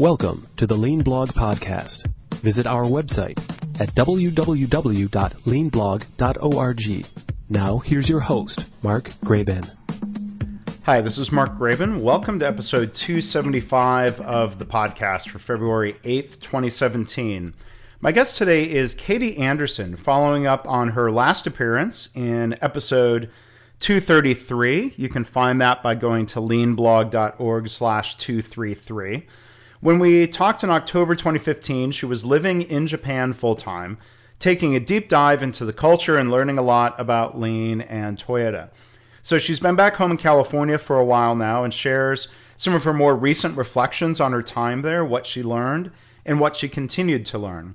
Welcome to the Lean Blog Podcast. Visit our website at www.leanblog.org. Now, here's your host, Mark Graban. Hi, this is Mark Graban. Welcome to episode 275 of the podcast for February 8th, 2017. My guest today is Katie Anderson, following up on her last appearance in episode 233. You can find that by going to leanblog.org slash 233. When we talked in October 2015, she was living in Japan full time, taking a deep dive into the culture and learning a lot about Lean and Toyota. So she's been back home in California for a while now and shares some of her more recent reflections on her time there, what she learned, and what she continued to learn.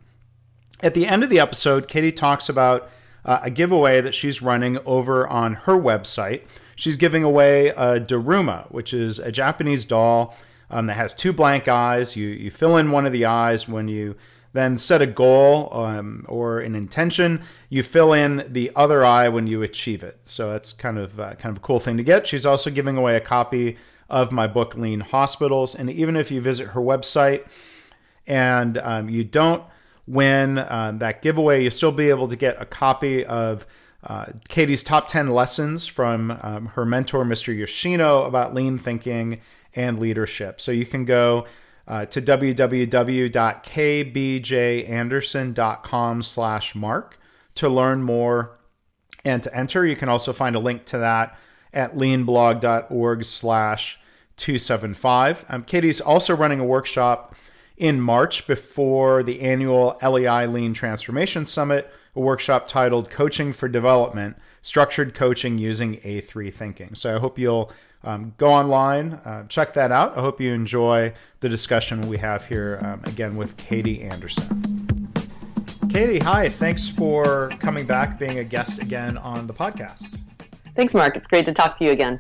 At the end of the episode, Katie talks about uh, a giveaway that she's running over on her website. She's giving away a Daruma, which is a Japanese doll um, that has two blank eyes. You, you fill in one of the eyes when you then set a goal um, or an intention. You fill in the other eye when you achieve it. So that's kind of uh, kind of a cool thing to get. She's also giving away a copy of my book Lean Hospitals. And even if you visit her website and um, you don't win uh, that giveaway, you'll still be able to get a copy of. Uh, Katie's top 10 lessons from um, her mentor, Mr. Yoshino, about lean thinking and leadership. So you can go uh, to www.kbjanderson.com slash mark to learn more and to enter. You can also find a link to that at leanblog.org slash 275. Um, Katie's also running a workshop in March before the annual LEI Lean Transformation Summit, a workshop titled Coaching for Development, Structured Coaching Using A3 Thinking. So I hope you'll um, go online, uh, check that out. I hope you enjoy the discussion we have here um, again with Katie Anderson. Katie, hi. Thanks for coming back, being a guest again on the podcast. Thanks, Mark. It's great to talk to you again.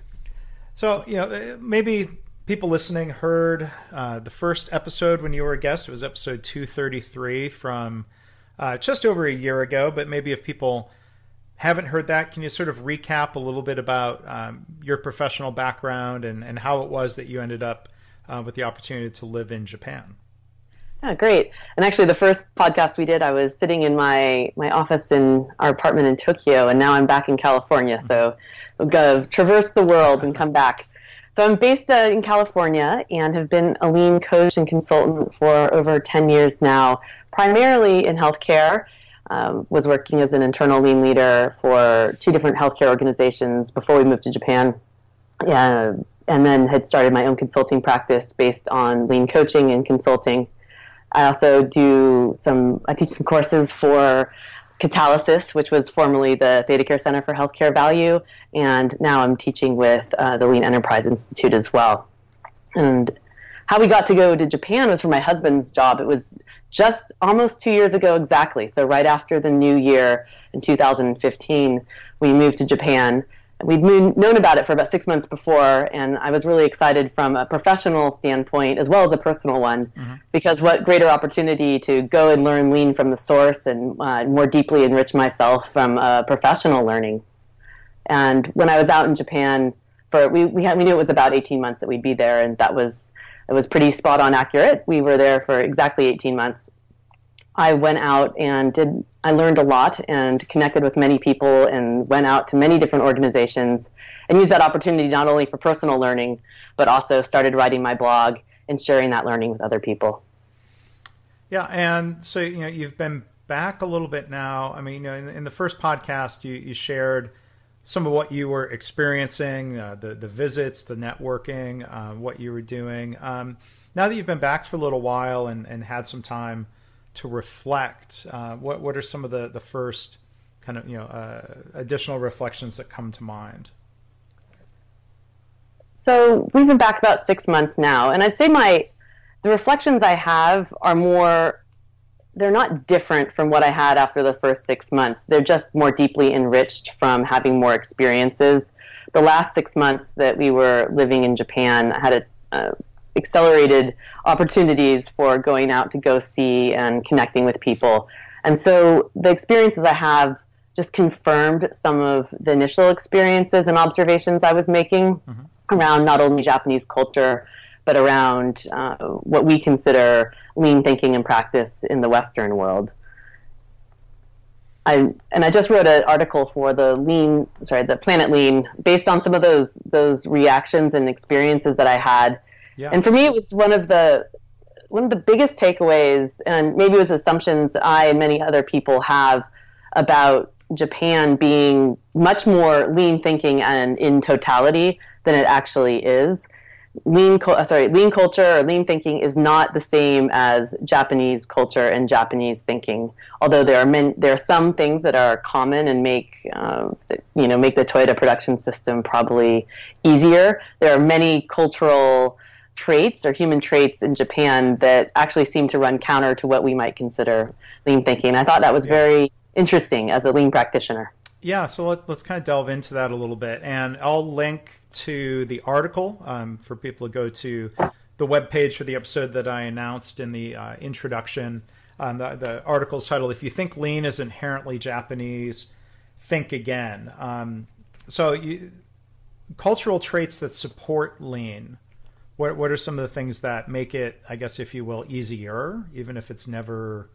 So, you know, maybe people listening heard uh, the first episode when you were a guest. It was episode 233 from uh, just over a year ago, but maybe if people haven't heard that, can you sort of recap a little bit about um, your professional background and, and how it was that you ended up uh, with the opportunity to live in Japan? Yeah, great. And actually, the first podcast we did, I was sitting in my, my office in our apartment in Tokyo, and now I'm back in California. So got to traverse the world and come back. So I'm based uh, in California and have been a lean coach and consultant for over 10 years now, primarily in healthcare um, was working as an internal lean leader for two different healthcare organizations before we moved to Japan. Uh, and then had started my own consulting practice based on lean coaching and consulting. I also do some, I teach some courses for Catalysis, which was formerly the ThedaCare Center for Healthcare Value, and now I'm teaching with uh, the Lean Enterprise Institute as well. And how we got to go to Japan was for my husband's job. It was just almost two years ago exactly. So right after the new year in 2015, we moved to Japan. We'd known about it for about six months before, and I was really excited from a professional standpoint as well as a personal one, mm-hmm. because what greater opportunity to go and learn lean from the source and uh, more deeply enrich myself from uh, professional learning. And when I was out in Japan, for we we, had, we knew it was about 18 months that we'd be there, and that was it was pretty spot on accurate. We were there for exactly 18 months. I went out and did, I learned a lot and connected with many people and went out to many different organizations and used that opportunity not only for personal learning, but also started writing my blog and sharing that learning with other people. Yeah. And so, you know, you've been back a little bit now. I mean, you know, in, in the first podcast, you, you shared some of what you were experiencing, uh, the the visits, the networking, uh, what you were doing. Um, now that you've been back for a little while and, and had some time to reflect, uh, what what are some of the, the first kind of you know uh, additional reflections that come to mind? So we've been back about six months now, and I'd say my the reflections I have are more they're not different from what I had after the first six months. They're just more deeply enriched from having more experiences. The last six months that we were living in Japan, I had a, uh, accelerated opportunities for going out to go see and connecting with people. And so the experiences I have just confirmed some of the initial experiences and observations I was making mm-hmm. around not only Japanese culture, but around uh, what we consider lean thinking and practice in the Western world. I, and I just wrote an article for the lean, sorry, the Planet Lean, based on some of those those reactions and experiences that I had. Yeah. And for me, it was one of the one of the biggest takeaways, and maybe it was assumptions I and many other people have about Japan being much more lean thinking and in totality than it actually is lean uh, sorry lean culture or lean thinking is not the same as Japanese culture and Japanese thinking. Although there are many, there are some things that are common and make um, you know make the Toyota production system probably easier. There are many cultural traits or human traits in Japan that actually seem to run counter to what we might consider lean thinking. I thought that was yeah. very interesting as a lean practitioner. Yeah, so let, us kind of delve into that a little bit, and I'll link to the article um, for people to go to the web page for the episode that I announced in the uh, introduction. Um, the, the article is titled "If You Think Lean is Inherently Japanese, Think Again." Um, so, you, cultural traits that support lean. What what are some of the things that make it, I guess, if you will, easier, even if it's never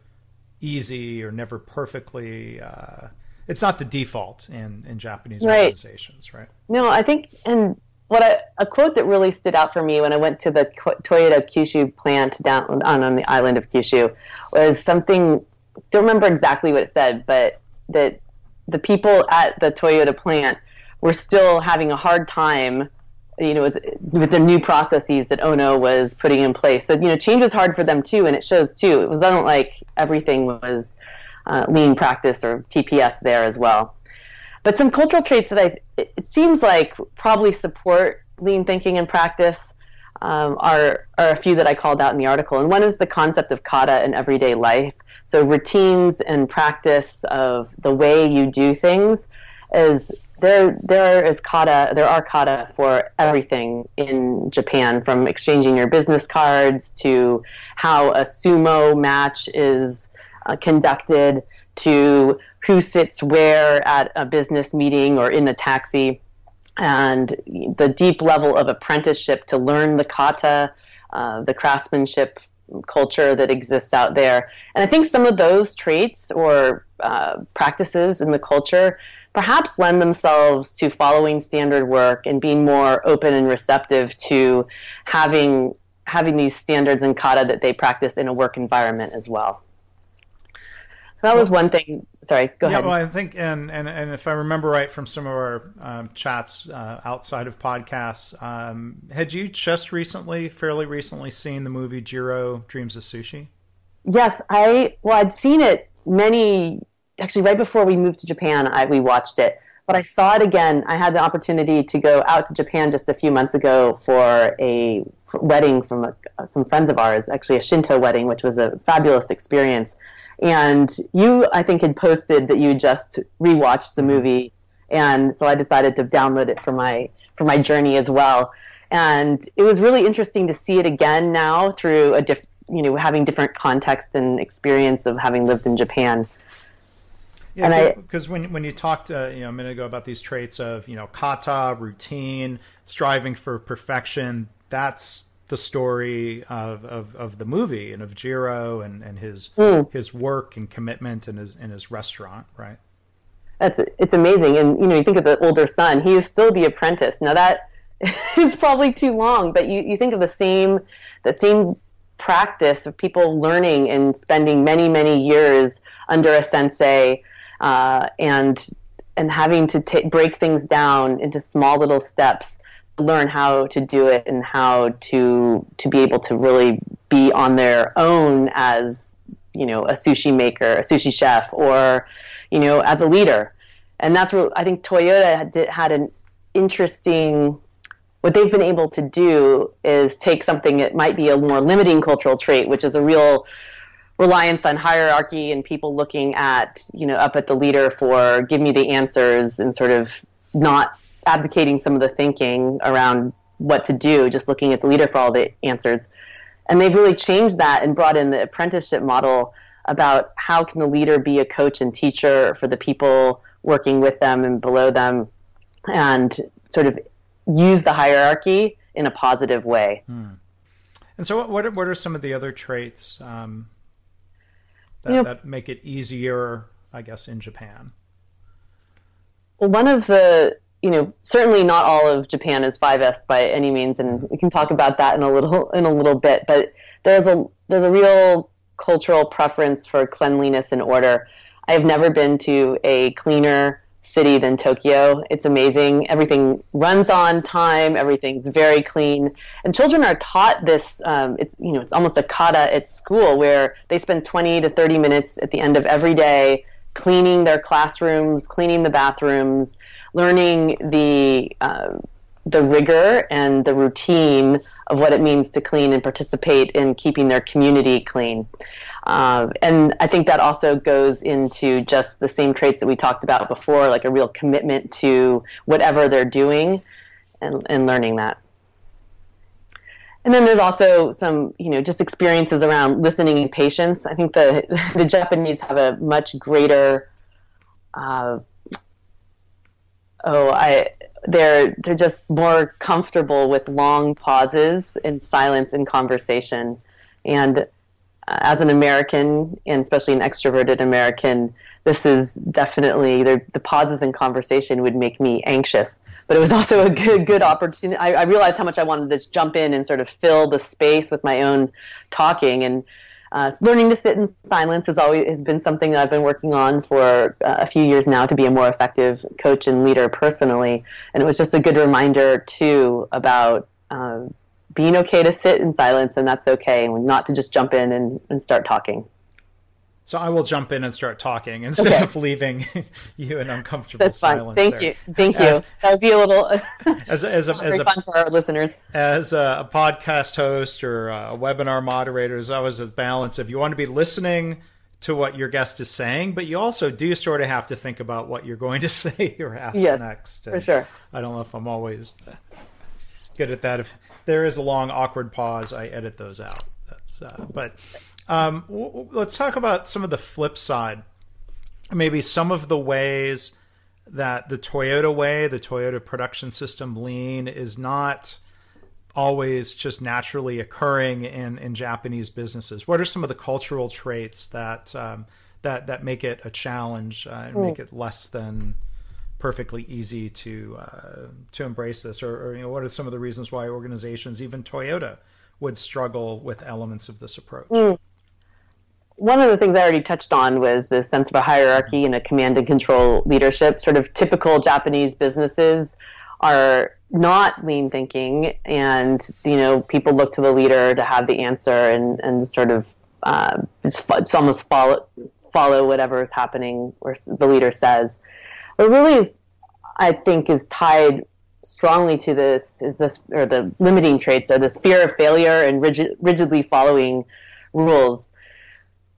easy or never perfectly. Uh, it's not the default in in Japanese right. organizations, right? No, I think and what I, a quote that really stood out for me when I went to the Toyota Kyushu plant down on, on the island of Kyushu was something. Don't remember exactly what it said, but that the people at the Toyota plant were still having a hard time you know, with, with, the new processes that Ohno was putting in place. So, you know, change was hard for them too, and it shows too. It wasn't like everything was uh, lean practice or TPS there as well. But some cultural traits that I it seems like probably support lean thinking and practice um, are are a few that I called out in the article. And one is the concept of kata in everyday life. So routines and practice of the way you do things is there there is kata there are kata for everything in Japan from exchanging your business cards to how a sumo match is uh, conducted to who sits where at a business meeting or in a taxi, and the deep level of apprenticeship to learn the kata, uh, the craftsmanship culture that exists out there. And I think some of those traits or uh, practices in the culture perhaps lend themselves to following standard work and being more open and receptive to having having these standards and kata that they practice in a work environment as well. So that was one thing. Sorry, go yeah, ahead. well, I think, and, and and if I remember right from some of our um, chats uh, outside of podcasts, um, had you just recently, fairly recently, seen the movie Jiro Dreams of Sushi? Yes, I well, I'd seen it many actually right before we moved to Japan. I we watched it, but I saw it again. I had the opportunity to go out to Japan just a few months ago for a wedding from a, some friends of ours, actually a Shinto wedding, which was a fabulous experience and you, I think, had posted that you just rewatched the movie, and so I decided to download it for my for my journey as well. And it was really interesting to see it again now through a diff, you know, having different context and experience of having lived in Japan. Yeah, because when when you talked uh, you know a minute ago about these traits of you know kata, routine, striving for perfection, that's the story of, of, of the movie and of Jiro and, and his mm. his work and commitment in his in his restaurant, right? That's it's amazing, and you know you think of the older son; he is still the apprentice. Now that is probably too long, but you, you think of the same that same practice of people learning and spending many many years under a sensei uh, and and having to t- break things down into small little steps learn how to do it and how to to be able to really be on their own as you know a sushi maker, a sushi chef, or you know as a leader. And that's what I think Toyota had, had an interesting. What they've been able to do is take something that might be a more limiting cultural trait, which is a real reliance on hierarchy and people looking at you know up at the leader for give me the answers and sort of not abdicating some of the thinking around what to do, just looking at the leader for all the answers. And they've really changed that and brought in the apprenticeship model about how can the leader be a coach and teacher for the people working with them and below them and sort of use the hierarchy in a positive way. Hmm. And so, what are, what are some of the other traits um, that, You know- that make it easier, I guess, in Japan? Well, one of the, you know, certainly not all of Japan is 5S by any means, and we can talk about that in a little in a little bit. But there's a there's a real cultural preference for cleanliness and order. I have never been to a cleaner city than Tokyo. It's amazing. Everything runs on time. Everything's very clean, and children are taught this. Um, it's you know it's almost a kata at school where they spend 20 to 30 minutes at the end of every day cleaning their classrooms, cleaning the bathrooms, learning the um, the rigor and the routine of what it means to clean and participate in keeping their community clean. Uh, and I think that also goes into just the same traits that we talked about before, like a real commitment to whatever they're doing and, and learning that. And then there's also some, you know, just experiences around listening and patience. I think the the Japanese have a much greater, uh, oh, I they're they're just more comfortable with long pauses and silence in conversation. And uh, as an American, and especially an extroverted American, this is definitely the pauses in conversation would make me anxious. But it was also a good good opportunity. I, I realized how much I wanted to just jump in and sort of fill the space with my own talking and. Uh, learning to sit in silence has always has been something that I've been working on for uh, a few years now to be a more effective coach and leader personally. And it was just a good reminder too about um, being okay to sit in silence and that's okay, and not to just jump in and, and start talking. So I will jump in and start talking instead Okay. of leaving you in uncomfortable That's fine. silence. Thank there. you. Thank you. That would be a little As as a, as a fun for our listeners. as a, a podcast host or a webinar moderator, there's always a balance. If you want to be listening to what your guest is saying, but you also do sort of have to think about what you're going to say or ask Yes, next. for sure. I don't know if I'm always good at that. If there is a long awkward pause, I edit those out. That's uh, but um, w- let's talk about some of the flip side. Maybe some of the ways that the Toyota way, the Toyota production system lean, is not always just naturally occurring in, in Japanese businesses. What are some of the cultural traits that um, that that make it a challenge uh, and make it less than perfectly easy to uh, to embrace this? Or, or you know, what are some of the reasons why organizations, even Toyota, would struggle with elements of this approach? One of the things I already touched on was the sense of a hierarchy and a command and control leadership. Sort of typical Japanese businesses are not lean thinking, and you know people look to the leader to have the answer and and sort of uh, it's, it's almost follow follow whatever is happening or the leader says. What really is, I think, is tied strongly to this is this or the limiting traits are this fear of failure and rigid, rigidly following rules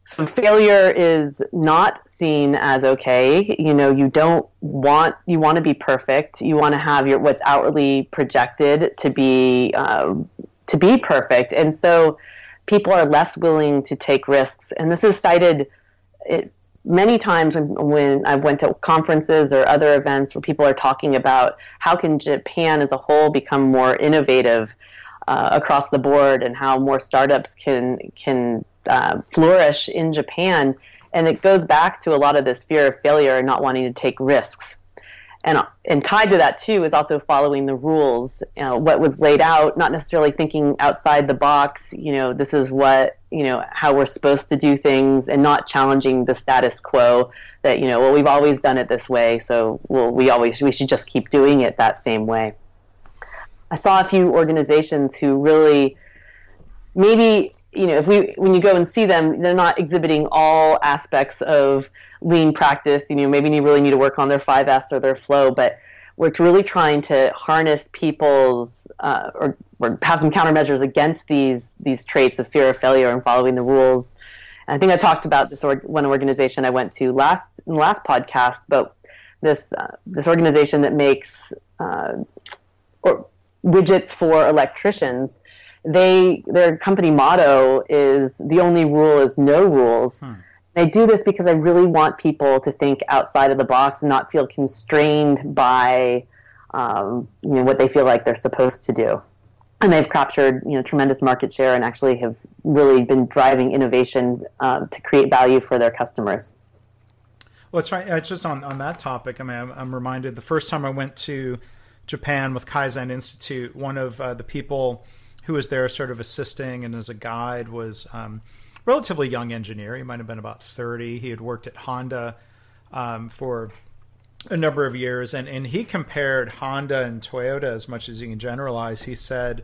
so failure is not seen as okay. You know you don't want you want to be perfect. You want to have your what's outwardly projected to be um, to be perfect. And so people are less willing to take risks. And this is cited it, many times when, when i went to conferences or other events where people are talking about how can japan as a whole become more innovative uh, across the board and how more startups can can uh, flourish in Japan. And it goes back to a lot of this fear of failure and not wanting to take risks. And, and tied to that too is also following the rules, you know, what was laid out, not necessarily thinking outside the box. You know, this is what you know how we're supposed to do things, and not challenging the status quo. That you know, well, we've always done it this way, so well, we always we should just keep doing it that same way. I saw a few organizations who really maybe you know if we when you go and see them they're not exhibiting all aspects of lean practice. You know maybe you really need to work on their 5s or their flow but we're really trying to harness people's uh, or, or have some countermeasures against these these traits of fear of failure and following the rules. And i think i talked about this org- one organization i went to last in the last podcast but this uh, this organization that makes uh, or widgets for electricians they their company motto is the only rule is no rules they do this because i really want people to think outside of the box and not feel constrained by um, you know what they feel like they're supposed to do and they've captured you know tremendous market share and actually have really been driving innovation uh, to create value for their customers. Well, it's right. It's just on, on that topic. I mean, I'm, I'm reminded the first time I went to Japan with Kaizen Institute, one of uh, the people who was there, sort of assisting and as a guide, was um, relatively young engineer. He might have been about 30. He had worked at Honda um, for a number of years, and, and he compared Honda and Toyota as much as you can generalize. He said,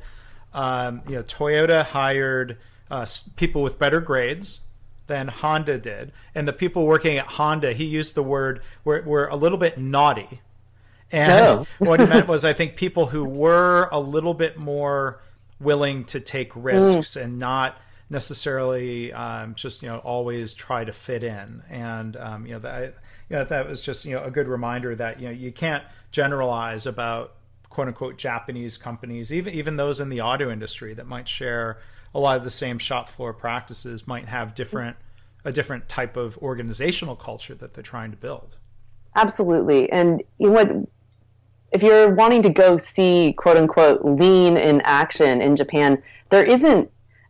um, you know, Toyota hired uh, people with better grades than Honda did, and the people working at Honda, he used the word were, were a little bit naughty. And oh. what he meant was, I think people who were a little bit more willing to take risks mm. and not necessarily um, just you know always try to fit in. And um, you know that you know, that was just you know a good reminder that you know you can't generalize about quote unquote Japanese companies. Even even those in the auto industry that might share a lot of the same shop floor practices might have different a different type of organizational culture that they're trying to build. Absolutely. And you know what if you're wanting to go see quote unquote lean in action in Japan there isn't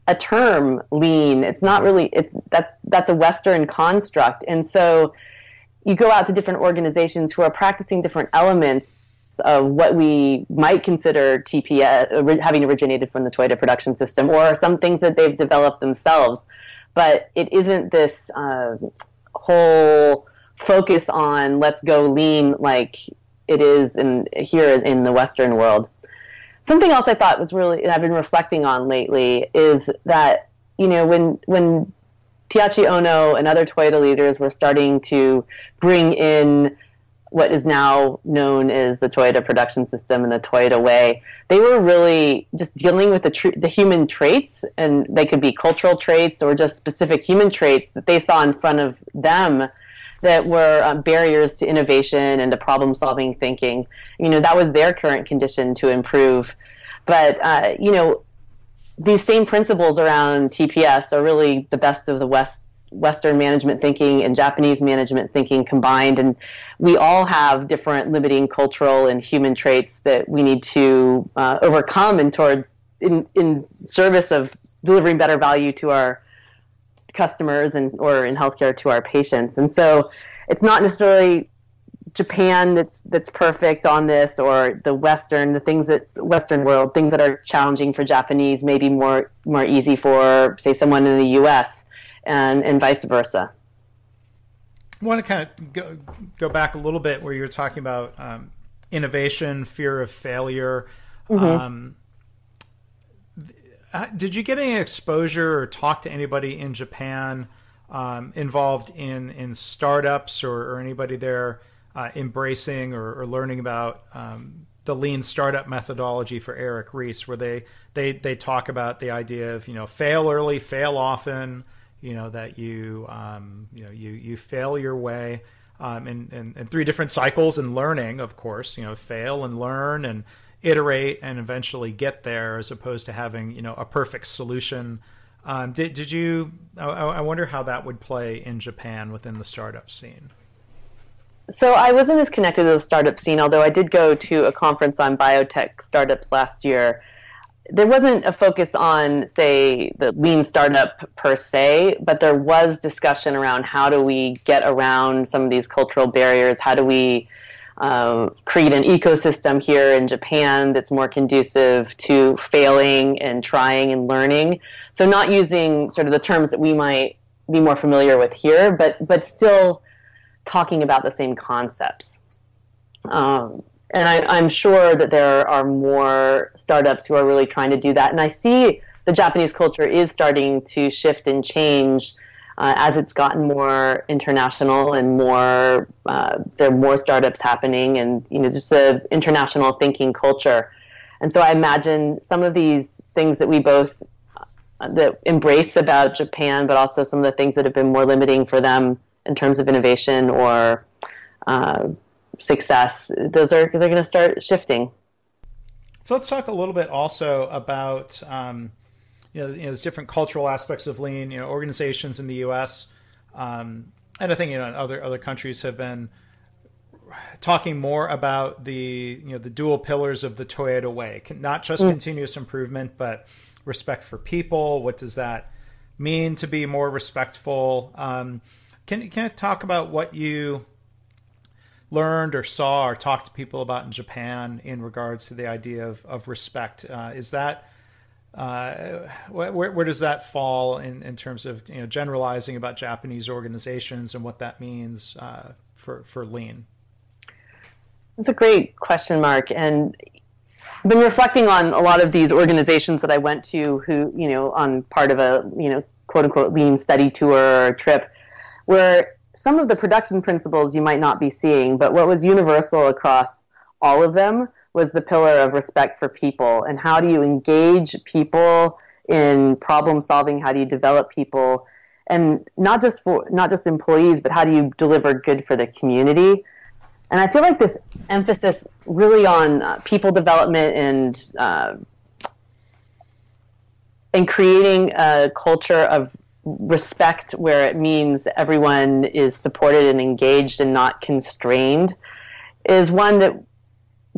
a term lean. It's not really it's that that's a Western construct, and so you go out to different organizations who are practicing different elements of what we might consider TPS having originated from the Toyota production system, or some things that they've developed themselves. But it isn't this uh, whole focus on let's go lean like it is in here in the Western world. Something else I thought was really, I've been reflecting on lately, is that you know when when Taiichi Ohno and other Toyota leaders were starting to bring in what is now known as the Toyota production system and the Toyota way. They were really just dealing with the, tr- the human traits, and they could be cultural traits or just specific human traits that they saw in front of them that were um, barriers to innovation and to problem solving thinking. You know, that was their current condition to improve. But, uh, you know, these same principles around TPS are really the best of the West. Western management thinking and Japanese management thinking combined, and we all have different limiting cultural and human traits that we need to uh, overcome and towards in in service of delivering better value to our customers and or in healthcare to our patients. And so it's not necessarily Japan that's that's perfect on this or the Western, the things that Western world, things that are challenging for Japanese may be more more easy for say someone in the US and and vice versa. I want to kind of go, go back a little bit where you're talking about um, innovation, fear of failure. Mm-hmm. Um, did you get any exposure or talk to anybody in Japan um, involved in in startups or, or anybody there uh, embracing or, or, learning about um, the lean startup methodology for Eric Ries, where they they they talk about the idea of you know fail early, fail often, you know that you um, you know you you fail your way. Um, in, in, in three different cycles and learning, of course, you know, fail and learn and iterate and eventually get there as opposed to having you know a perfect solution. Um, did, did you I, I, wonder how that would play in japan within the startup scene. So i wasn't as connected to the startup scene although i did go to a conference on biotech startups last year. There wasn't a focus on say the lean startup per se but there was discussion around how do we get around some of these cultural barriers? How do we um, create an ecosystem here in Japan that's more conducive to failing and trying and learning. So not using sort of the terms that we might be more familiar with here, but but still talking about the same concepts. Um, and I, am sure that there are more startups who are really trying to do that. And I see the Japanese culture is starting to shift and change uh, as it's gotten more international and more uh, there are more startups happening and you know just the international thinking culture. And so i imagine some of these things that we both uh, that embrace about japan but also some of the things that have been more limiting for them in terms of innovation or uh, success those are they're going to start shifting. So let's talk a little bit also about um, you know, you know, there's different cultural aspects of lean. You know, organizations in the U.S. Um, and I think you know other other countries have been talking more about the you know the dual pillars of the Toyota way, not just mm. continuous improvement, but respect for people. What does that mean to be more respectful? Um, can can you talk about what you learned or saw or talked to people about in Japan in regards to the idea of of respect? Uh, is that uh, where, where does that fall in, in terms of you know generalizing about Japanese organizations and what that means uh, for for lean? That's a great question, Mark. And I've been reflecting on a lot of these organizations that I went to, who you know, on part of a you know quote unquote lean study tour or trip, where some of the production principles you might not be seeing, but what was universal across all of them was the pillar of respect for people. And how do you engage people in problem solving? How do you develop people? And not just for not just employees but how do you deliver good for the community? And i feel like this emphasis really on uh, people development and uh, and creating a culture of respect where it means everyone is supported and engaged and not constrained is one that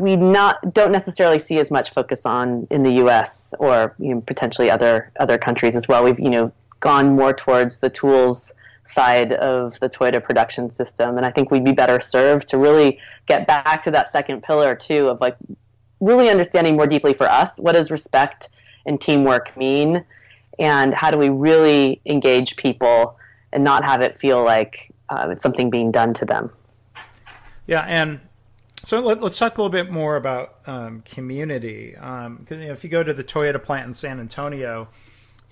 we not don't necessarily see as much focus on in the U.S. or you know, potentially other other countries as well. We've you know gone more towards the tools side of the Toyota production system, and I think we'd be better served to really get back to that second pillar too of like really understanding more deeply for us what does respect and teamwork mean, and how do we really engage people and not have it feel like uh, it's something being done to them. Yeah, and so let, us talk a little bit more about um, community. Um, you know, if you go to the Toyota plant in San Antonio,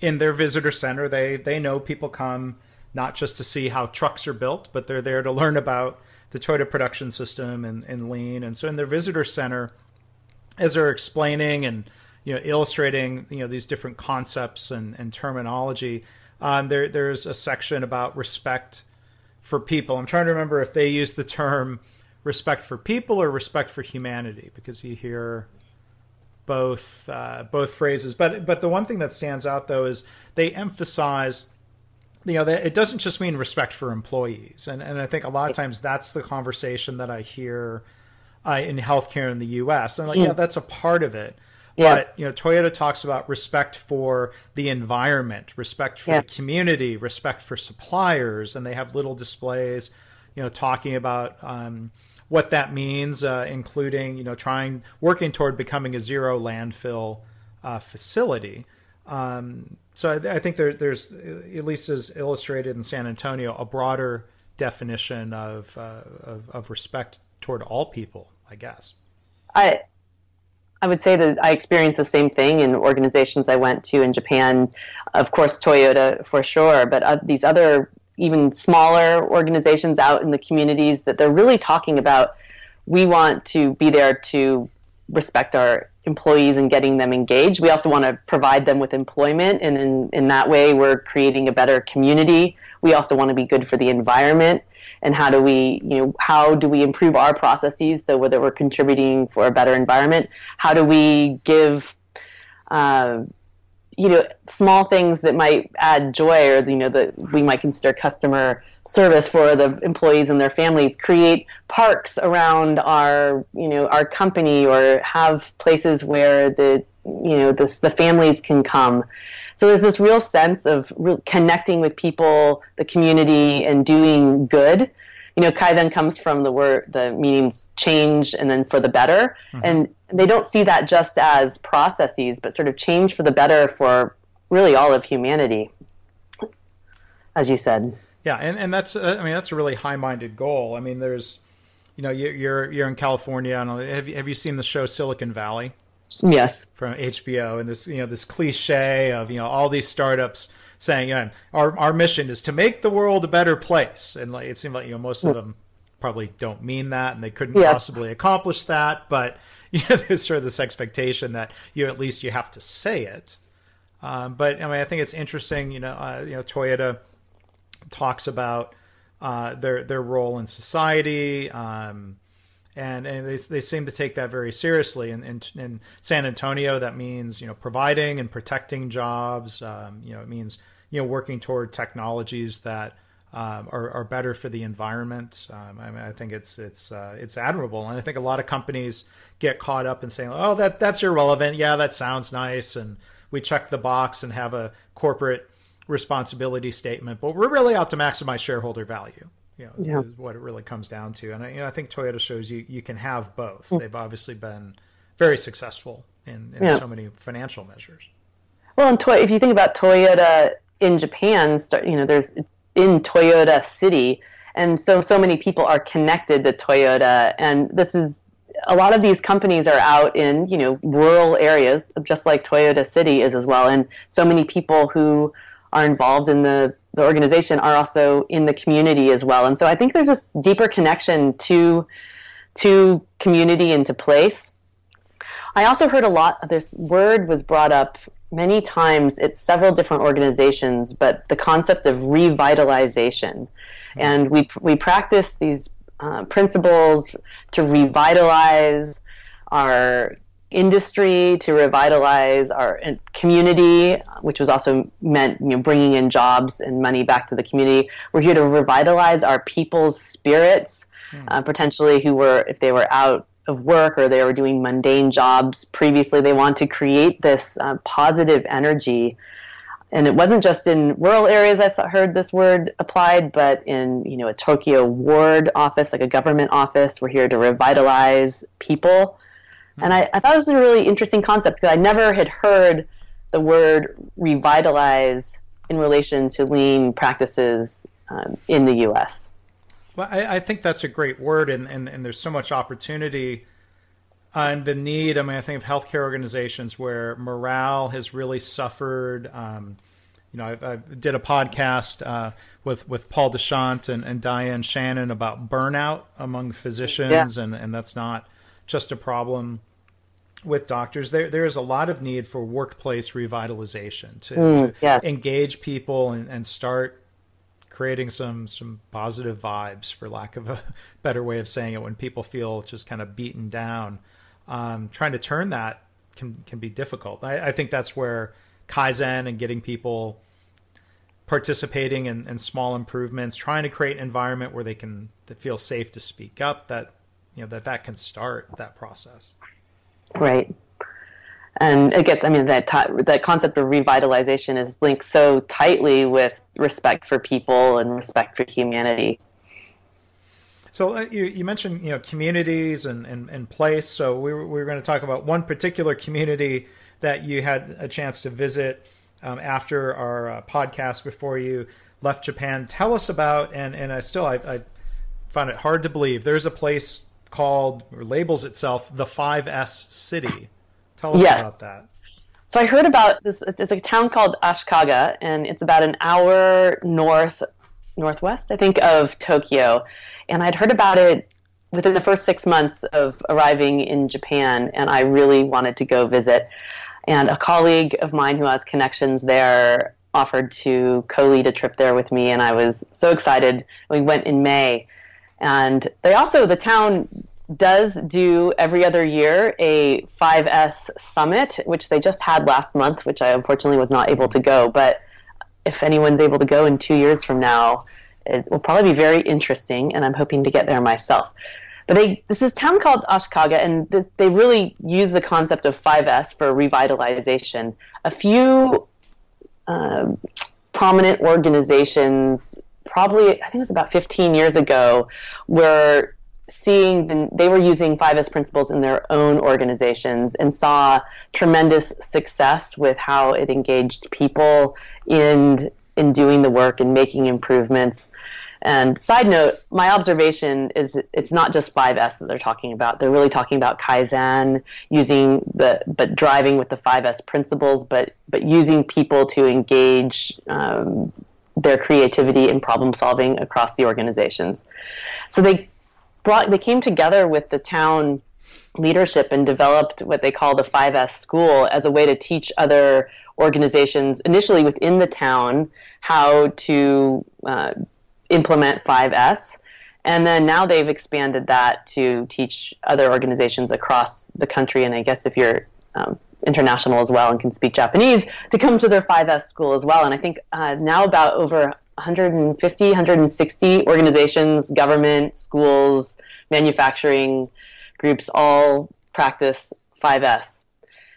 in their visitor center, they they know people come not just to see how trucks are built, but they're there to learn about the Toyota production system and, and lean. And so in their visitor center, as they're explaining and you know illustrating you know these different concepts and, and terminology, um, there there's a section about respect for people. I'm trying to remember if they use the term respect for people or respect for humanity because you hear both uh, both phrases. But but the one thing that stands out though is they emphasize you know that it doesn't just mean respect for employees and and I think a lot of times that's the conversation that I hear uh, in healthcare in the U.S. and like mm. yeah that's a part of it. Yeah. But you know, Toyota talks about respect for the environment, respect for yeah. the community, respect for suppliers, and they have little displays, you know, talking about um, what that means, uh, including you know trying working toward becoming a zero landfill uh, facility. Um, so I, I think there, there's at least as illustrated in San Antonio a broader definition of, uh, of, of respect toward all people. I guess. I I would say that I experienced the same thing in organizations I went to in Japan. Of course, Toyota for sure, but uh, these other even smaller organizations out in the communities that they're really talking about we want to be there to respect our employees and getting them engaged. We also want to provide them with employment, and in, in that way, we're creating a better community. We also want to be good for the environment. And how do we, you know, how do we improve our processes so whether we're contributing for a better environment? How do we give uh, you know small things that might add joy or you know that we might consider customer service for the employees and their families create parks around our you know our company or have places where the you know the, the families can come. So there's this real sense of re- connecting with people the community and doing good you know kaizen comes from the word the meanings change and then for the better. Mm-hmm. and they don't see that just as processes but sort of change for the better for really all of humanity as you said. Yeah and, and that's uh, i mean that's a really high-minded goal. I mean there's you know you're you're in california and have you, have you seen the show silicon valley? Yes. From hbo and this you know this cliche of you know all these startups saying, you know, our our mission is to make the world a better place, and like it seemed like you know most of them probably don't mean that, and they couldn't yes. possibly accomplish that. But you know, there's sort of this expectation that you at least you have to say it. Um, but I mean, I think it's interesting. You know, uh, you know, Toyota talks about uh, their their role in society. Um, and and they, they seem to take that very seriously. In, in, in San Antonio, that means you know providing and protecting jobs. Um, you know, it means you know working toward technologies that um, are, are, better for the environment. Um, I, mean, I think it's it's uh, it's admirable, and I think a lot of companies get caught up in saying, "Oh, that that's irrelevant. Yeah, that sounds nice," and we check the box and have a corporate responsibility statement, but we're really out to maximize shareholder value. You know, yeah. is what it really comes down to. And I, you know, I think Toyota shows you you can have both. Mm. They've obviously been very successful in, in yeah. so many financial measures. Well, and Toy- if you think about Toyota in Japan, you know, there's in Toyota City, and so so many people are connected to Toyota, and this is a lot of these companies are out in you know rural areas, just like Toyota City is as well, and so many people who are involved in the, the organization are also in the community as well, and so I think there's this deeper connection to to community and to place. I also heard a lot. This word was brought up many times at several different organizations, but the concept of revitalization. Mm-hmm. And we, we practice these uh, principles to revitalize our industry, to revitalize our uh, community, which was also meant you know, bringing in jobs and money back to the community. We're here to revitalize our people's spirits, mm. uh, potentially who were, if they were out of work or they were doing mundane jobs previously. They want to create this uh, positive energy. And it wasn't just in rural areas I saw, heard this word applied, but in you know a Tokyo ward office, like a government office. We're here to revitalize people. Mm-hmm. And I, I thought it was a really interesting concept because I never had heard the word revitalize in relation to lean practices um, in the U.S. Well, I, I, think that's a great word, and, and, and there's so much opportunity and the need. I mean, I think of healthcare organizations where morale has really suffered. Um, you know, I, I, did a podcast uh, with with Paul Dechant and, and Diane Shannon about burnout among physicians, yeah. and, and that's not just a problem with doctors. There there is a lot of need for workplace revitalization to, mm, to yes. engage people and, and start creating some some positive vibes, for lack of a better way of saying it, when people feel just kind of beaten down. Um, trying to turn that can can be difficult. I, I, think that's where kaizen and getting people participating in, in small improvements, trying to create an environment where they can feel safe to speak up. That you know that that can start that process. Right. And it gets i mean that t- that concept of revitalization is linked so tightly with respect for people and respect for humanity. So uh, you, you mentioned you know communities and, and, and place. So we were, we were going to talk about one particular community that you had a chance to visit um, after our uh, podcast before you left japan. Tell us about and, and i still I, I found it hard to believe there's a place called or labels itself the 5s city Tell us yes. about that. So I heard about this. It's a town called Ashikaga, and it's about an hour north, northwest, I think, of Tokyo. And I'd heard about it within the first six months of arriving in Japan, and I really wanted to go visit. And a colleague of mine who has connections there offered to co-lead a trip there with me, and I was so excited. We went in May, and they also the town does do every other year a 5S summit, which they just had last month, which I unfortunately was not able to go. But if anyone's able to go in two years from now, it will probably be very interesting, and I'm hoping to get there myself. But they, this is town called Ashikaga, and this, they really use the concept of 5S for revitalization. A few um, prominent organizations, probably, I think it was about 15 years ago, were seeing the, they were using 5S principles in their own organizations and saw tremendous success with how it engaged people in in doing the work and making improvements. And side note, my observation is it's not just 5S that they're talking about. They're really talking about Kaizen, using the but driving with the 5S principles, but but using people to engage um, their creativity and problem solving across the organizations. So they brought they came together with the town leadership and developed what they call the 5S school as a way to teach other organizations initially within the town how to uh, implement 5S. And then now they've expanded that to teach other organizations across the country. And I guess if you're um, international as well and can speak Japanese, to come to their 5S school as well. And I think uh, now about over 150, 160 organizations, government, schools, manufacturing groups all practice 5S.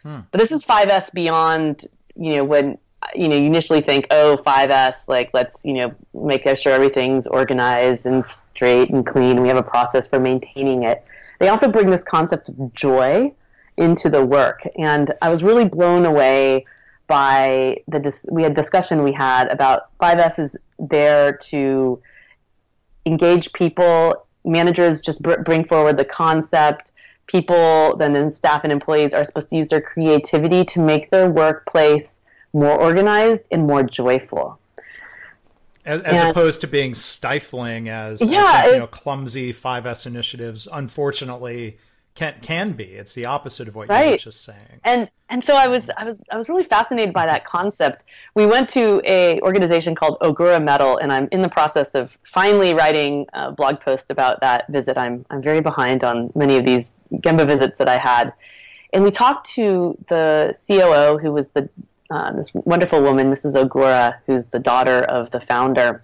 Hmm. But this is 5S beyond, you know, when you know you initially think, oh, 5S, like let's you know make sure everything's organized and straight and clean. We have a process for maintaining it. They also bring this concept of joy into the work, and I was really blown away by the dis- we had discussion we had about 5S is there to engage people. Managers just br- bring forward the concept. People, then, then staff and employees are supposed to use their creativity to make their workplace more organized and more joyful. As, as and, opposed to being stifling as yeah, think, you know clumsy 5S initiatives unfortunately can can be. It's the opposite of what right. you were just saying. And and so I was I was I was really fascinated by that concept. We went to a organization called Ogura Metal, and I'm in the process of finally writing a blog post about that visit. I'm I'm very behind on many of these Gemba visits that I had, and we talked to the COO, who was the uh, this wonderful woman, Mrs. Ogura, who's the daughter of the founder.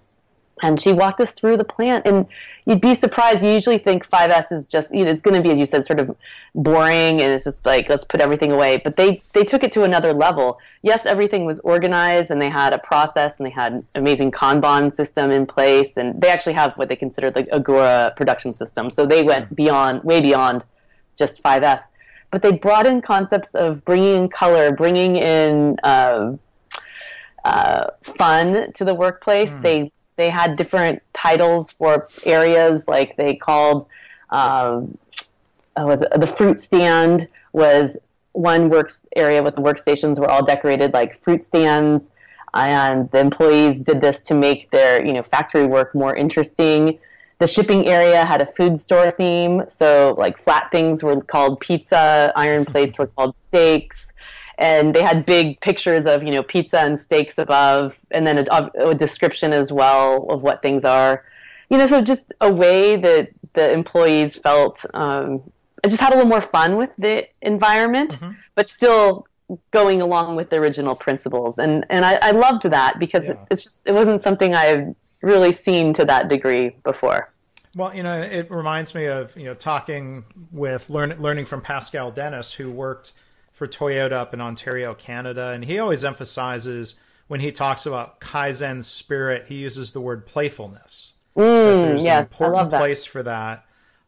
And she walked us through the plant, and you'd be surprised. You usually think 5S is just, you know, it's going to be, as you said, sort of boring, and it's just like let's put everything away. But they they took it to another level. Yes, everything was organized, and they had a process, and they had an amazing Kanban system in place, and they actually have what they consider the Ogura production system. So they went beyond, way beyond, just 5S but they brought in concepts of bringing in color, bringing in uh, uh, fun to the workplace. Mm. They they had different titles for areas, like they called um, oh, the fruit stand was one works area with the workstations were all decorated like fruit stands, and the employees did this to make their you know factory work more interesting the shipping area had a food store theme. So, like, flat things were called pizza, iron plates were called steaks. And they had big pictures of, you know, pizza and steaks above, and then a, a description as well of what things are. You know, so just a way that the employees felt um, just had a little more fun with the environment, mm-hmm. but still going along with the original principles. And and I, I loved that because yeah. it's just it wasn't something I've really seen to that degree before. Well, you know, it reminds me of you know talking with learn, learning from Pascal Dennis, who worked for Toyota up in Ontario, Canada, and he always emphasizes when he talks about kaizen spirit, he uses the word playfulness. Mm, there's yes, an important place for that.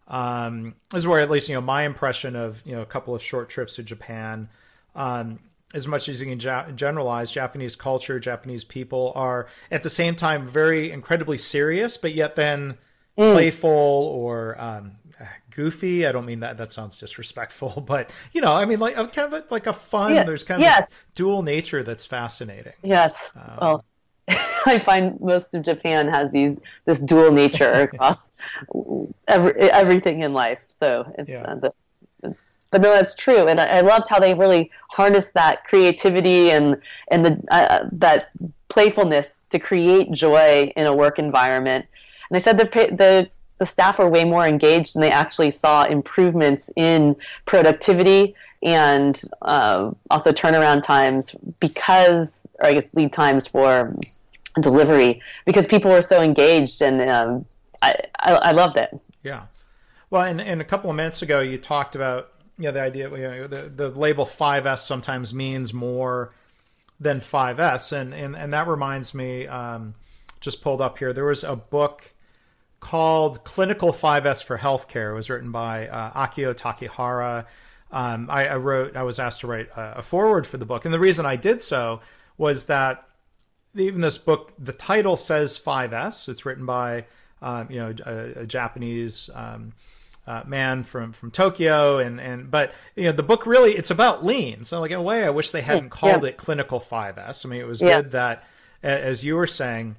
Um, this is where at least you know my impression of you know a couple of short trips to Japan. Um, as much as you can ja- generalize, Japanese culture, Japanese people are at the same time very incredibly serious, but yet then mm. playful or um, goofy. I don't mean that that sounds disrespectful, but you know, I mean like kind of a, like a fun. Yeah. There's kind of yes. this dual nature that's fascinating. Yes. Um, well, I find most of Japan has these this dual nature across every, everything in life. So it's yeah. uh, the, but no, that's true, and I, I, loved how they really harnessed that creativity and and the uh, that playfulness to create joy in a work environment. And they said the the the staff were way more engaged, and they actually saw improvements in productivity and uh, also turnaround times because, or I guess lead times for delivery because people were so engaged, and um, I, I I loved it. Yeah. Well, and, and a couple of minutes ago, you talked about yeah, the idea you know, the the label 5S sometimes means more than 5S, and and and that reminds me. Um, just pulled up here. There was a book called Clinical 5S for Healthcare. It was written by uh, Akio Takehara. Um, I, I, wrote. I was asked to write a, a foreword for the book, and the reason I did so was that even this book, the title says 5S. It's written by um, you know a, a Japanese um, uh, man from from Tokyo, and and but you know the book really it's about lean. So like in a way, I wish they hadn't called yeah. it Clinical 5S. I mean, it was yes. good that, as you were saying,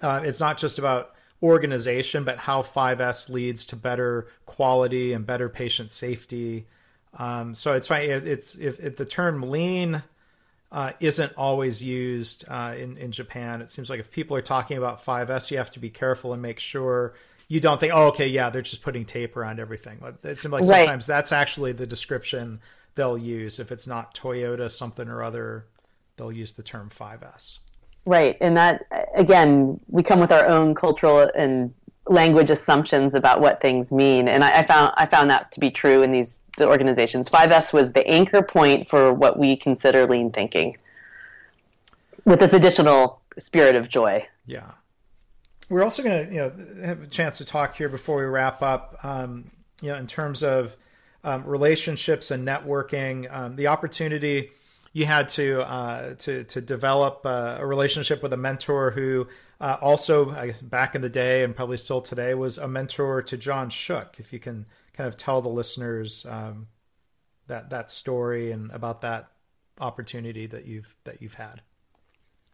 uh, it's not just about organization, but how 5S leads to better quality and better patient safety. Um, so it's fine. It's if, if the term lean uh, isn't always used uh, in in Japan, it seems like if people are talking about 5S, you have to be careful and make sure you don't think, oh, okay, yeah, they're just putting tape around everything. It seems like sometimes right. that's actually the description they'll use. If it's not Toyota something or other, they'll use the term 5S. Right, and that again, we come with our own cultural and language assumptions about what things mean, and I, I found I found that to be true in these the organizations. 5S was the anchor point for what we consider lean thinking, with this additional spirit of joy. Yeah, we're also going to you know have a chance to talk here before we wrap up. Um, you know, in terms of um, relationships and networking, um, the opportunity you had to uh, to to develop uh, a relationship with a mentor who uh, also, I guess, back in the day and probably still today, was a mentor to John Shook. If you can kind of tell the listeners um, that that story and about that opportunity that you've that you've had.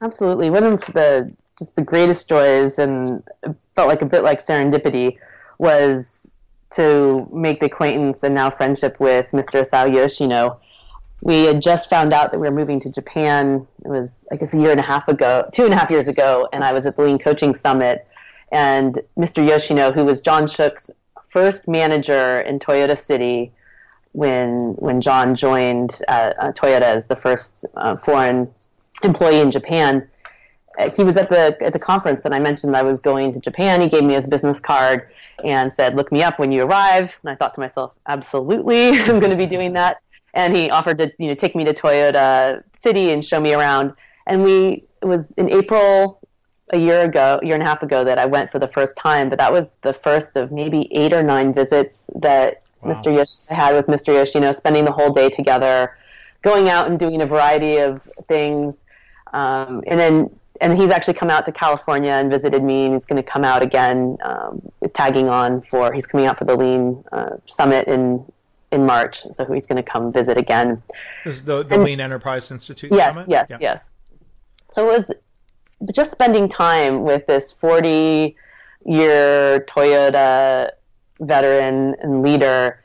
Absolutely, one of the just the greatest joys and felt like a bit like serendipity was to make the acquaintance and now friendship with Mr. Isao Yoshino. We had just found out that we were moving to Japan. It was, I guess, a year and a half ago, two and a half years ago, and I was at the Lean Coaching Summit. And Mr. Yoshino, who was John Shook's first manager in Toyota City when when John joined uh, uh, Toyota as the first uh, foreign employee in Japan, uh, he was at the at the conference and I mentioned I was going to Japan. He gave me his business card and said, "Look me up when you arrive." And I thought to myself, "Absolutely, I'm going to be doing that." And he offered to you know take me to Toyota City and show me around. And we it was in April a year ago, a year and a half ago, that I went for the first time. But that was the first of maybe eight or nine visits that wow. Mr. Yosh had with Mr. Yoshino, spending the whole day together, going out and doing a variety of things. Um, and then and he's actually come out to California and visited me, and he's going to come out again, um, tagging on for. He's coming out for the Lean uh, Summit in in March, so he's going to come visit again. This is the the and, Lean Enterprise Institute yes, Summit. Yes, yes, yeah. yes. So it was just spending time with this forty year Toyota veteran and leader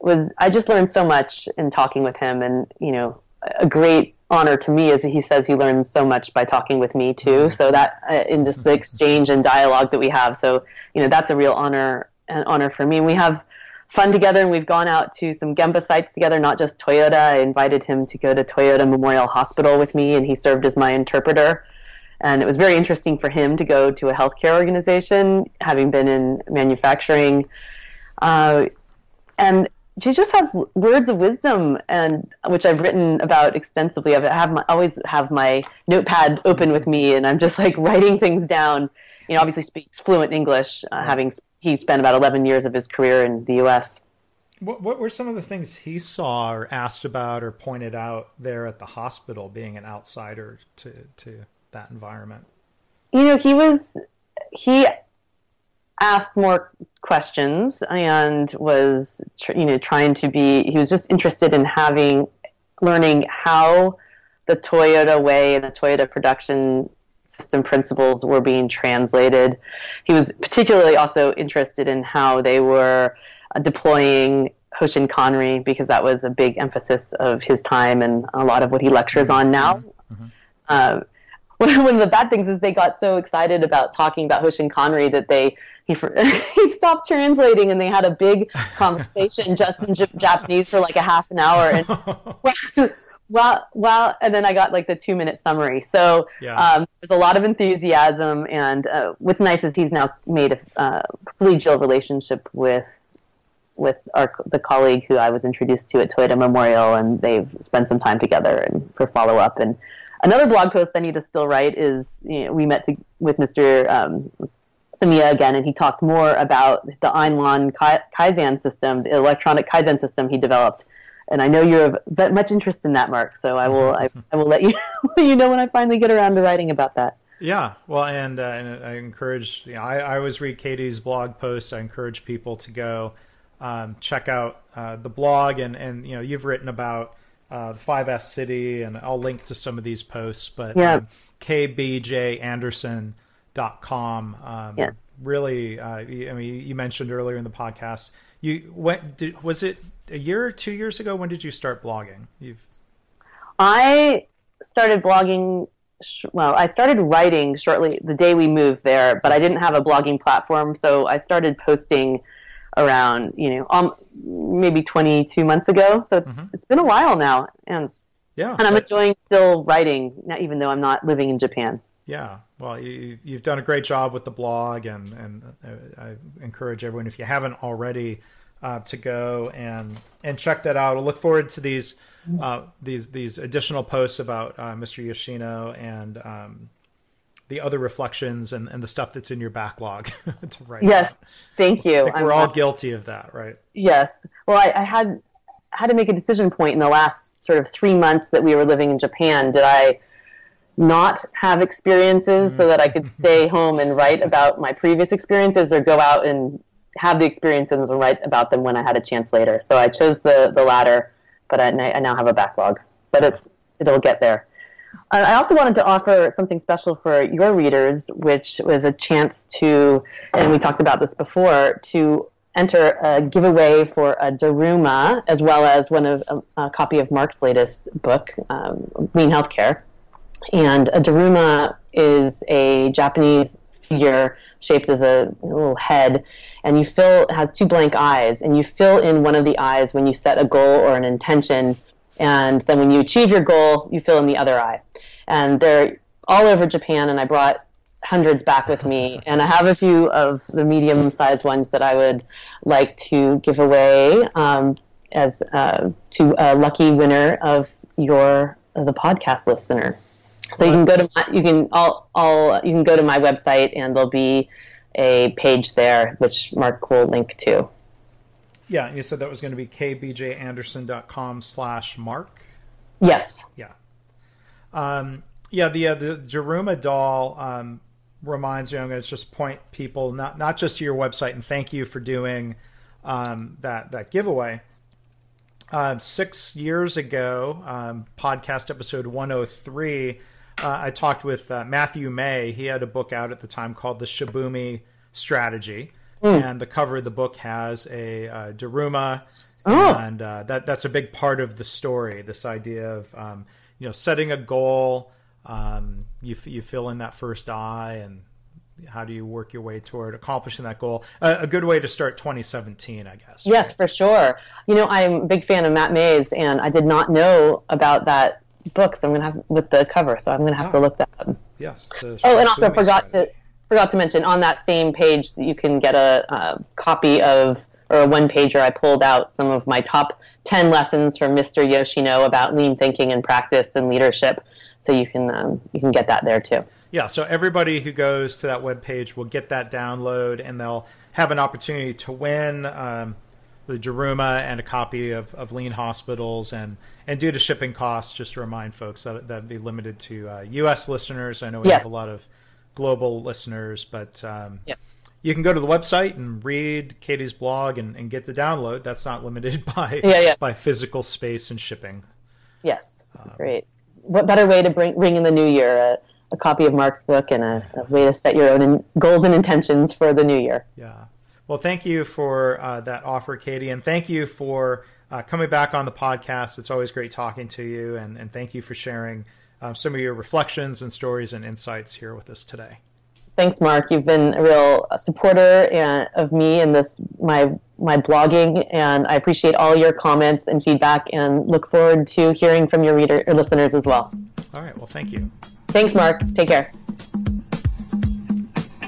was I just learned so much in talking with him, and you know, a great honor to me is he says he learns so much by talking with me too. Mm-hmm. So that uh, in just the exchange and dialogue that we have, so you know that's a real honor and honor for me. We have fun together, and we've gone out to some Gemba sites together, not just Toyota. I invited him to go to Toyota Memorial Hospital with me, and he served as my interpreter. And it was very interesting for him to go to a healthcare organization, having been in manufacturing. Uh, and she just has words of wisdom and which I've written about extensively. I have my, always have my notepad open with me, and I'm just like writing things down. You know, obviously speaks fluent English, uh, having he spent about 11 years of his career in the U.S. What, what were some of the things he saw or asked about or pointed out there at the hospital, being an outsider to to that environment? You know, he was he asked more questions and was you know trying to be he was just interested in having learning how the Toyota way and the Toyota production system principles were being translated. He was particularly also interested in how they were uh, deploying Hoshin Kanri because that was a big emphasis of his time and a lot of what he lectures on now. Mm-hmm. Uh, one of the bad things is they got so excited about talking about Hoshin Kanri that they he he stopped translating and they had a big conversation just in J- Japanese for like a half an hour and well well and then I got like the two minute summary so yeah. um, there's a lot of enthusiasm and uh, what's nice is he's now made a uh, collegial relationship with with our the colleague who I was introduced to at Toyota Memorial and they've spent some time together and for follow up and another blog post I need to still write is you know, we met to, with Mr. Um, Sumiya again, and he talked more about the Einlon Kaizen system, the electronic Kaizen system he developed. And I know you're of much interest in that, Mark. So I will I, I will let you you know when I finally get around to writing about that. Yeah, well, and, uh, and I encourage. You know, I, I always read Katie's blog post. I encourage people to go um, check out uh, the blog, and and you know you've written about uh, the 5S City, and I'll link to some of these posts. But yeah. um, KBJ Anderson dot com. Um, yes. Really, uh, I mean, you mentioned earlier in the podcast. You went. Did, was it a year or two years ago? When did you start blogging? You've. I started blogging. Well, I started writing shortly the day we moved there, but I didn't have a blogging platform, so I started posting around you know um, maybe 22 months ago. So it's, mm-hmm. it's been a while now, and yeah, and I'm enjoying still writing, even though I'm not living in Japan. Yeah, well, you, you've done a great job with the blog, and and uh, I encourage everyone if you haven't already uh, to go and and check that out. I look forward to these uh, these these additional posts about uh, Mr. Yoshino and um, the other reflections and, and the stuff that's in your backlog to write. Yes, about. thank you. We're all guilty of that, right? Yes. Well, I, I had had to make a decision point in the last sort of three months that we were living in Japan. Did I not have experiences so that I could stay home and write about my previous experiences or go out and have the experiences and write about them when I had a chance later. So I chose the, the latter, but I, I now have a backlog, but it, it'll get there. Uh, I also wanted to offer something special for your readers, which was a chance to, and we talked about this before, to enter a giveaway for a Daruma as well as one of a, a copy of Mark's latest book, um, Lean Healthcare. And a daruma is a Japanese figure shaped as a little head, and you fill has two blank eyes, and you fill in one of the eyes when you set a goal or an intention, and then when you achieve your goal, you fill in the other eye. And they're all over Japan, and I brought hundreds back with me, and I have a few of the medium-sized ones that I would like to give away um, as uh, to a lucky winner of your the podcast listener. So you can go to my, you can all all you can go to my website and there'll be a page there which Mark will link to. Yeah, you said that was going to be kbjanderson.com slash mark. Yes. Yeah. Um, yeah, the uh, the Daruma doll um, reminds me. I'm going to just point people not not just to your website and thank you for doing um, that that giveaway. Uh, six years ago, um, podcast episode 103 uh, I talked with uh, Matthew May. He had a book out at the time called The Shibumi Strategy. Mm. And the cover of the book has a uh, Daruma, oh. and uh, that that's a big part of the story. This idea of um, you know setting a goal, um, you you fill in that first eye, and how do you work your way toward accomplishing that goal? a good way to start 2017, I guess. Yes, right? for sure. You know, I'm a big fan of Matt Mays, and I did not know about that books. I'm gonna have with the cover, so I'm gonna have oh. to look that up. Yes. Oh, and also forgot strategy. to forgot to mention on that same page that you can get a, a copy of or a one pager. I pulled out some of my top ten lessons from Mr. Yoshino about lean thinking and practice and leadership. So you can um, you can get that there too. Yeah. So everybody who goes to that web page will get that download, and they'll have an opportunity to win. Um, the Daruma and a copy of, of Lean Hospitals and and due to shipping costs, just to remind folks that that'd be limited to uh, U.S. listeners. I know we yes. have a lot of global listeners, but um, yep. you can go to the website and read Katie's blog and, and get the download. That's not limited by yeah, yeah. by physical space and shipping. Yes, um, great. What better way to bring ring in the new year? A, a copy of Mark's book and a, a way to set your own in, goals and intentions for the new year. Yeah. Well, thank you for uh, that offer, Katie, and thank you for uh, coming back on the podcast. It's always great talking to you, and, and thank you for sharing um, some of your reflections and stories and insights here with us today. Thanks, Mark. You've been a real supporter and, uh, of me and this my my blogging, and I appreciate all your comments and feedback, and look forward to hearing from your reader or listeners as well. All right. Well, thank you. Thanks, Mark. Take care.